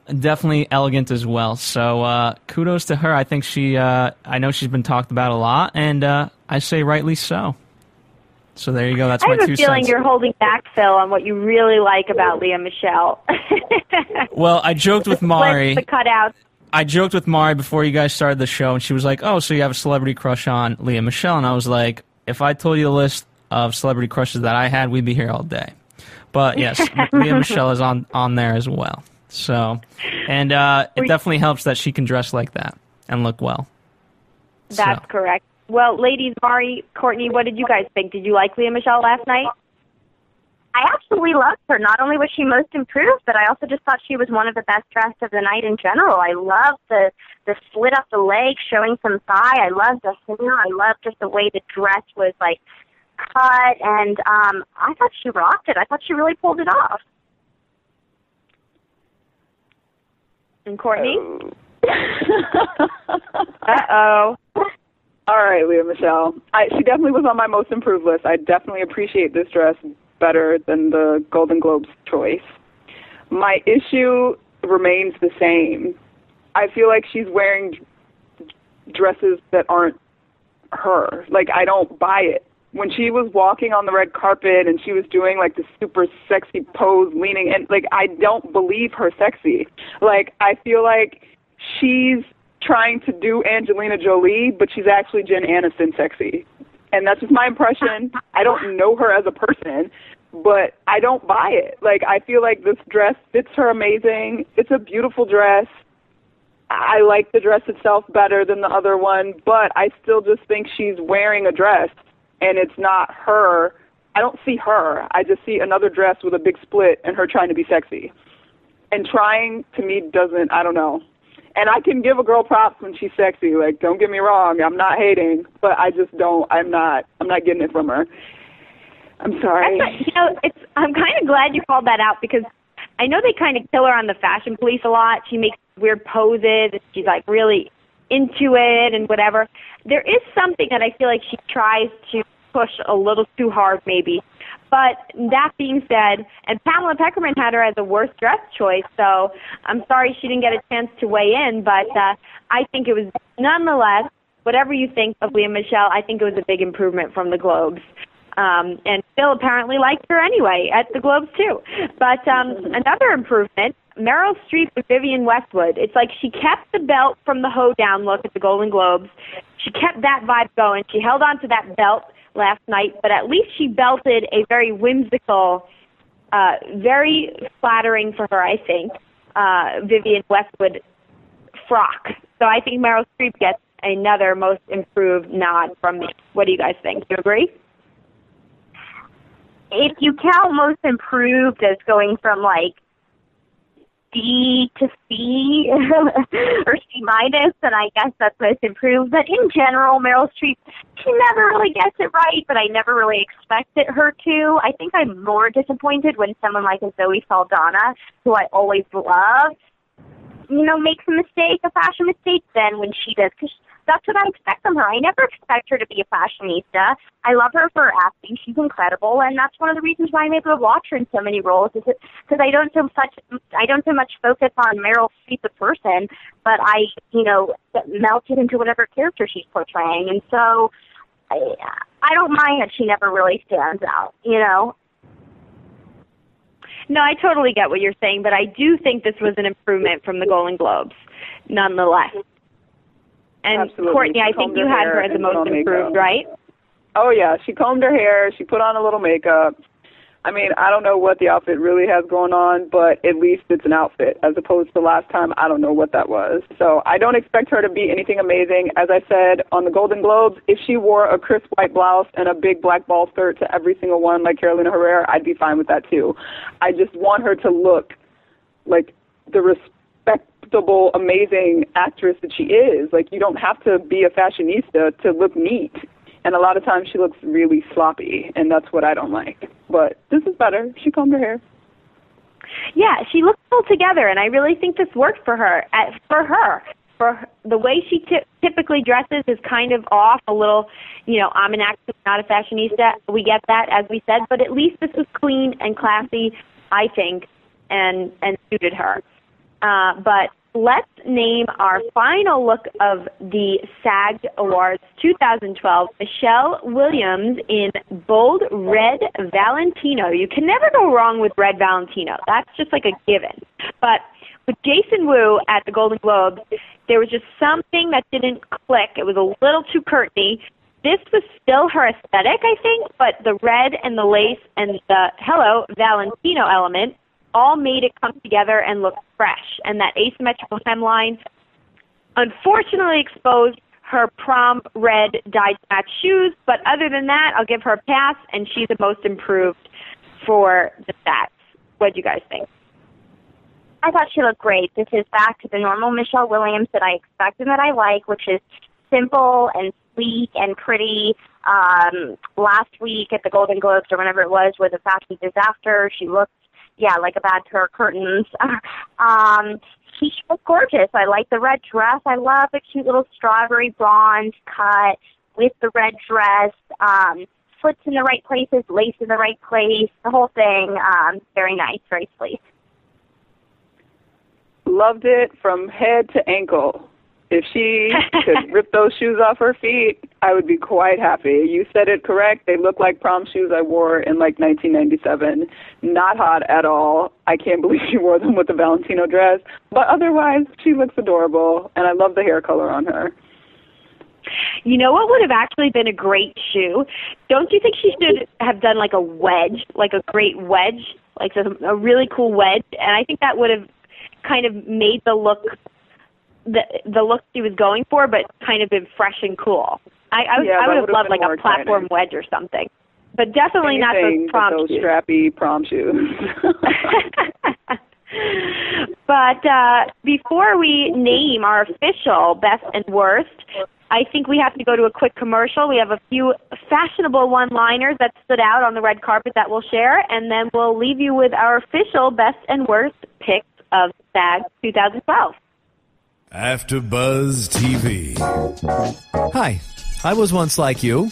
definitely elegant as well. So uh, kudos to her. I think she. Uh, I know she's been talked about a lot, and uh, I say rightly so. So there you go. That's I my have a feeling cents. you're holding back, Phil, on what you really like about Lea Michele. Well, I joked with Mari. the cutouts. I joked with Mari before you guys started the show, and she was like, "Oh, so you have a celebrity crush on Lea Michele?" And I was like, "If I told you the list of celebrity crushes that I had, we'd be here all day." But yes, Lea Michele is on on there as well. So, and uh, it definitely helps that she can dress like that and look well. That's So- correct. Well, ladies, Mari, Courtney, what did you guys think? Did you like Lea Michele last night? I absolutely loved her. Not only was she most improved, but I also just thought she was one of the best dressed of the night in general. I loved the the slit up the leg, showing some thigh. I loved the hair. I loved just the way the dress was like cut, and um, I thought she rocked it. I thought she really pulled it off. And Courtney? uh oh. All right, Lea Michele. I, she definitely was on my most improved list. I definitely appreciate this dress better than the Golden Globes choice. My issue remains the same. I feel like she's wearing dresses that aren't her. Like I don't buy it. When she was walking on the red carpet and she was doing like the super sexy pose leaning and like I don't believe her sexy. Like I feel like she's trying to do Angelina Jolie, but she's actually Jen Aniston sexy. And that's just my impression. I don't know her as a person, but I don't buy it. Like I feel like this dress fits her amazing. It's a beautiful dress. I like the dress itself better than the other one, but I still just think she's wearing a dress and it's not her. I don't see her. I just see another dress with a big split and her trying to be sexy. And trying to me doesn't, I don't know. And I can give a girl props when she's sexy. Like, don't get me wrong, I'm not hating, but I just don't. I'm not. I'm not getting it from her. I'm sorry. You know, it's. I'm kind of glad you called that out because I know they kind of kill her on the fashion police a lot. She makes weird poses. She's like really into it and whatever. There is something that I feel like she tries to push a little too hard, maybe. But that being said, and Pamela Peckerman had her as a worst dress choice, so I'm sorry she didn't get a chance to weigh in. But uh, I think it was nonetheless, whatever you think of Lea Michele, I think it was a big improvement from the Globes. Um, and Phil apparently liked her anyway at the Globes too. But um, another improvement, Meryl Streep with Vivienne Westwood. It's like she kept the belt from the hoedown look at the Golden Globes. She kept that vibe going. She held on to that belt last night, but at least she belted a very whimsical, uh, very flattering for her, I think, uh, Vivienne Westwood frock. So I think Meryl Streep gets another most improved nod from me. What do you guys think? Do you agree? if you count most improved as going from like D to C or C and I guess that's most improved. But in general, Meryl Streep, she never really gets it right, but I never really expected her to. I think I'm more disappointed when someone like a Zoe Saldana, who I always love, you know, makes a mistake, a fashion mistake, than when she does. Cause that's what I expect from her. I never expect her to be a fashionista. I love her for acting. She's incredible, and that's one of the reasons why I'm able to watch her in so many roles. Is because I don't so much I don't so much focus on Meryl Streep the person, but I you know melt into whatever character she's portraying, and so I I don't mind that she never really stands out. You know, No, I totally get what you're saying, but I do think this was an improvement from the Golden Globes, nonetheless. And Absolutely. Courtney, I think you had her as the most on makeup. improved, right? Oh yeah, she combed her hair. She put on a little makeup. I mean, I don't know what the outfit really has going on, but at least it's an outfit as opposed to last time. I don't know what that was. So I don't expect her to be anything amazing. As I said on the Golden Globes, if she wore a crisp white blouse and a big black ball skirt to every single one like Carolina Herrera, I'd be fine with that too. I just want her to look like the respectable, amazing actress that she is. Like you don't have to be a fashionista to look neat. And a lot of times she looks really sloppy, and that's what I don't like. But this is better. She combed her hair. Yeah, she looks all together, and I really think this worked for her. At, for her, for her, the way she ty- typically dresses is kind of off, a little. You know, I'm an actress, not a fashionista. We get that, as we said, but at least this was clean and classy, I think, and and suited her. Uh, but let's name our final look of the SAG Awards 2012. Michelle Williams in bold red Valentino. You can never go wrong with red Valentino. That's just like a given. But with Jason Wu at the Golden Globes, there was just something that didn't click. It was a little too curtainy. This was still her aesthetic, I think, but the red and the lace and the hello Valentino element all made it come together and look fresh. And that asymmetrical hemline unfortunately exposed her prom red dyed match shoes, but other than that, I'll give her a pass, and she's the most improved for the stats. What do you guys think? I thought she looked great. This is back to the normal Michelle Williams that I expect and that I like, which is simple and sleek and pretty. Um, last week at the Golden Globes or whenever it was with a fashion disaster, she looked, yeah, like a bad pair of curtains. um, she looked gorgeous. I like the red dress. I love the cute little strawberry blonde cut with the red dress. Um, slits in the right places, lace in the right place, the whole thing. Um, very nice, very sleek. Loved it from head to ankle. If she could rip those shoes off her feet, I would be quite happy. You said it correct. They look like prom shoes I wore in like 1997. Not hot at all. I can't believe she wore them with the Valentino dress. But otherwise, she looks adorable, and I love the hair color on her. You know what would have actually been a great shoe? Don't you think she should have done like a wedge, like a great wedge, like a, a really cool wedge? And I think that would have kind of made the look the the look she was going for, but kind of been fresh and cool. I I, would Yeah, I would have loved like a platform exciting. wedge or something, but definitely not Anything those prom those shoes. strappy prom shoes. but uh, before we name our official best and worst, I think we have to go to a quick commercial. We have a few fashionable one-liners that stood out on the red carpet that we'll share, and then we'll leave you with our official best and worst picks of SAG 2012. After Buzz TV. Hi, I was once like you,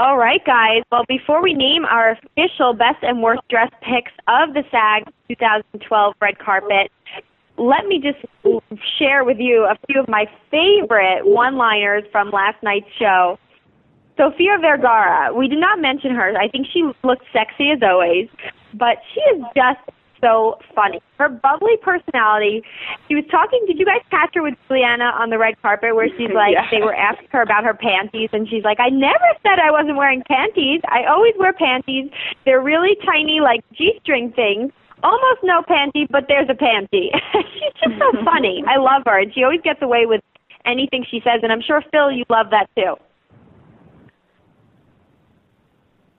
All right, guys. Well, before we name our official best and worst dress picks of the SAG 2012 red carpet, let me just share with you a few of my favorite one-liners from last night's show. Sofia Vergara, we did not mention her. I think she looked sexy as always, but she is just so funny. Her bubbly personality. She was talking. Did you guys catch her with Giuliana on the red carpet where she's like, Yeah. they were asking her about her panties, and she's like, I never said I wasn't wearing panties. I always wear panties. They're really tiny, like g-string things. Almost no panty, but there's a panty. she's just so funny. I love her, and she always gets away with anything she says, and I'm sure Phil, you love that too.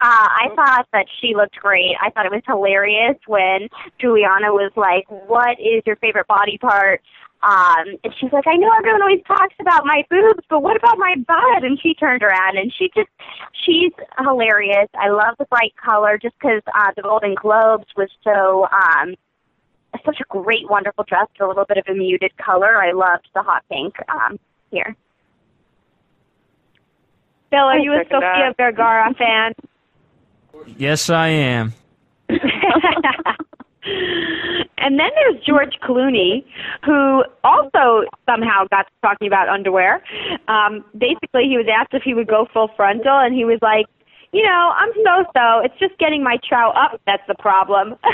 Uh, I thought that she looked great. I thought it was hilarious when Giuliana was like, "What is your favorite body part?" Um, and she's like, "I know everyone always talks about my boobs, but what about my butt?" And she turned around and she just, she's hilarious. I love the bright color just because uh, the Golden Globes was so. um such a great, wonderful dress with a little bit of a muted color. I loved the hot pink um, here. Phil, are you a second Sofia that. Vergara fan? Yes, I am. and then there's George Clooney, who also somehow got to talking about underwear. Um, basically, he was asked if he would go full frontal, and he was like, "You know, I'm so-so. It's just getting my trout up that's the problem."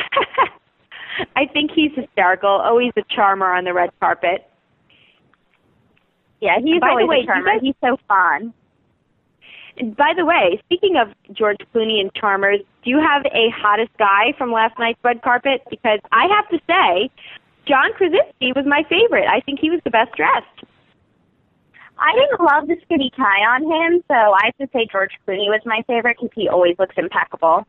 I think he's hysterical. Always a charmer on the red carpet. Yeah, he's By the always way, a charmer. guys- He's so fun. And By the way, speaking of George Clooney and charmers, do you have a hottest guy from last night's red carpet? Because I have to say, John Krasinski was my favorite. I think he was the best dressed. I didn't love the skinny tie on him, so I have to say George Clooney was my favorite because he always looks impeccable.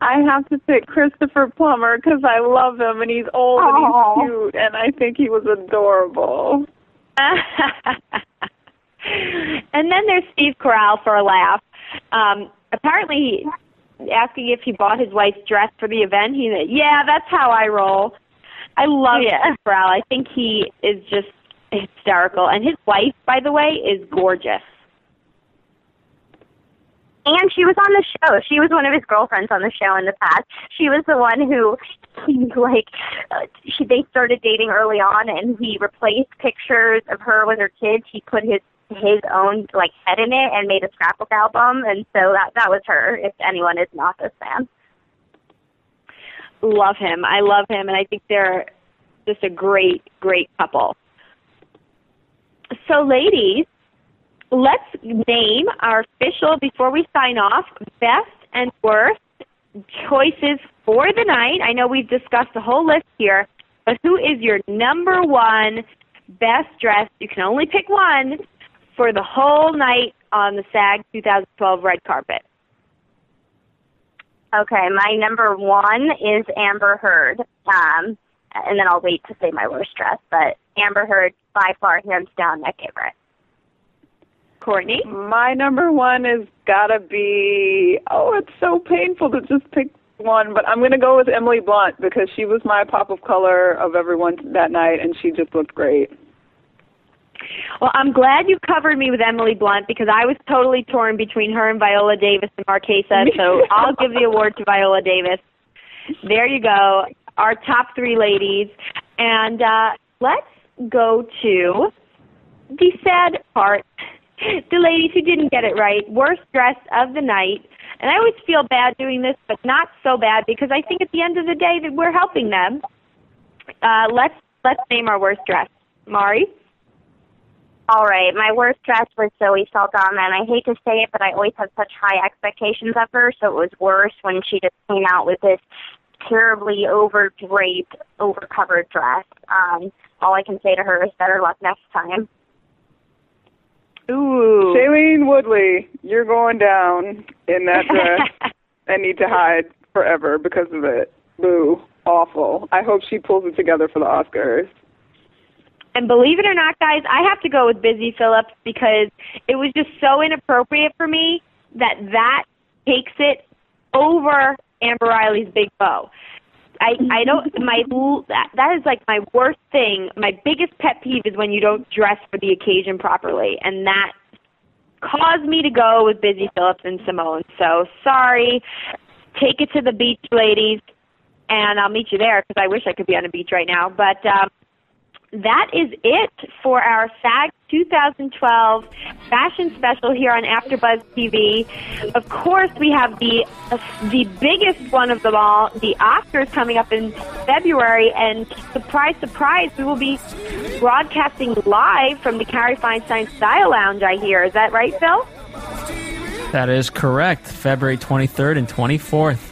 I have to pick Christopher Plummer because I love him and he's old and he's cute and I think he was adorable. and then there's Steve Carell for a laugh. Um, apparently, asking if he bought his wife's dress for the event, he said, "Yeah, that's how I roll." I love Yeah. Steve Carell. I think he is just hysterical, and his wife, by the way, is gorgeous. And she was on the show. She was one of his girlfriends on the show in the past. She was the one who he like. Uh, she they started dating early on, and he replaced pictures of her with her kids. He put his his own like head in it and made a scrapbook album, and so that that was her. If anyone is not this fan. Love him. I love him, and I think they're just a great, great couple. So, ladies, let's name our official before we sign off best and worst choices for the night. I know we've discussed the whole list here, but who is your number one best dressed? You can only pick one for the whole night on the SAG 2012 red carpet. Okay, my number one is Amber Heard. Um, and then I'll wait to say my worst dress, but Amber Heard by far, hands down, my favorite. Courtney? My number one is gotta be oh, it's so painful to just pick one, but I'm gonna go with Emily Blunt because she was my pop of color of everyone that night and she just looked great. Well, I'm glad you covered me with Emily Blunt because I was totally torn between her and Viola Davis and Marchesa. So. I'll give the award to Viola Davis. There you go, our top three ladies. And uh, let's go to the sad part. The ladies who didn't get it right, worst dress of the night. And I always feel bad doing this, but not so bad because I think at the end of the day that we're helping them. Uh, let's let's name our worst dress. Mari. All right, my worst dress was Zoe Saldana, and I hate to say it, but I always have such high expectations of her, so it was worse when she just came out with this terribly over draped, over covered dress. Um, all I can say to her is better luck next time. Ooh. Shailene Woodley, you're going down in that dress and need to hide forever because of it. Boo. Awful. I hope she pulls it together for the Oscars. And believe it or not, guys, I have to go with Busy Philipps because it was just so inappropriate for me that that takes it over Amber Riley's big bow. I I don't my that, that is like my worst thing. My biggest pet peeve is when you don't dress for the occasion properly, and that caused me to go with Busy Philipps and Simone. So sorry. Take it to the beach, ladies, and I'll meet you there because I wish I could be on a beach right now. But um, that is it for our SAG 2012 fashion special here on AfterBuzz TV. Of course, we have the the biggest one of them all, the Oscars, coming up in February, and surprise, surprise, we will be broadcasting live from the Kari Feinstein Style Lounge. I hear. Is that right, Phil? That is correct. February 23rd and 24th.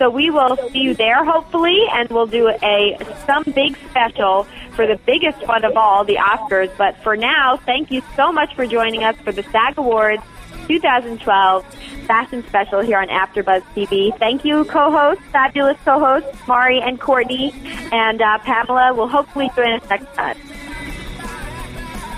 So we will see you there, hopefully, and we'll do a some big special for the biggest one of all, the Oscars. But for now, thank you so much for joining us for the SAG Awards 2012 Fashion Special here on AfterBuzz TV. Thank you, co-hosts, fabulous co-hosts Mari and Courtney, and uh, Pamela will hopefully join us next time.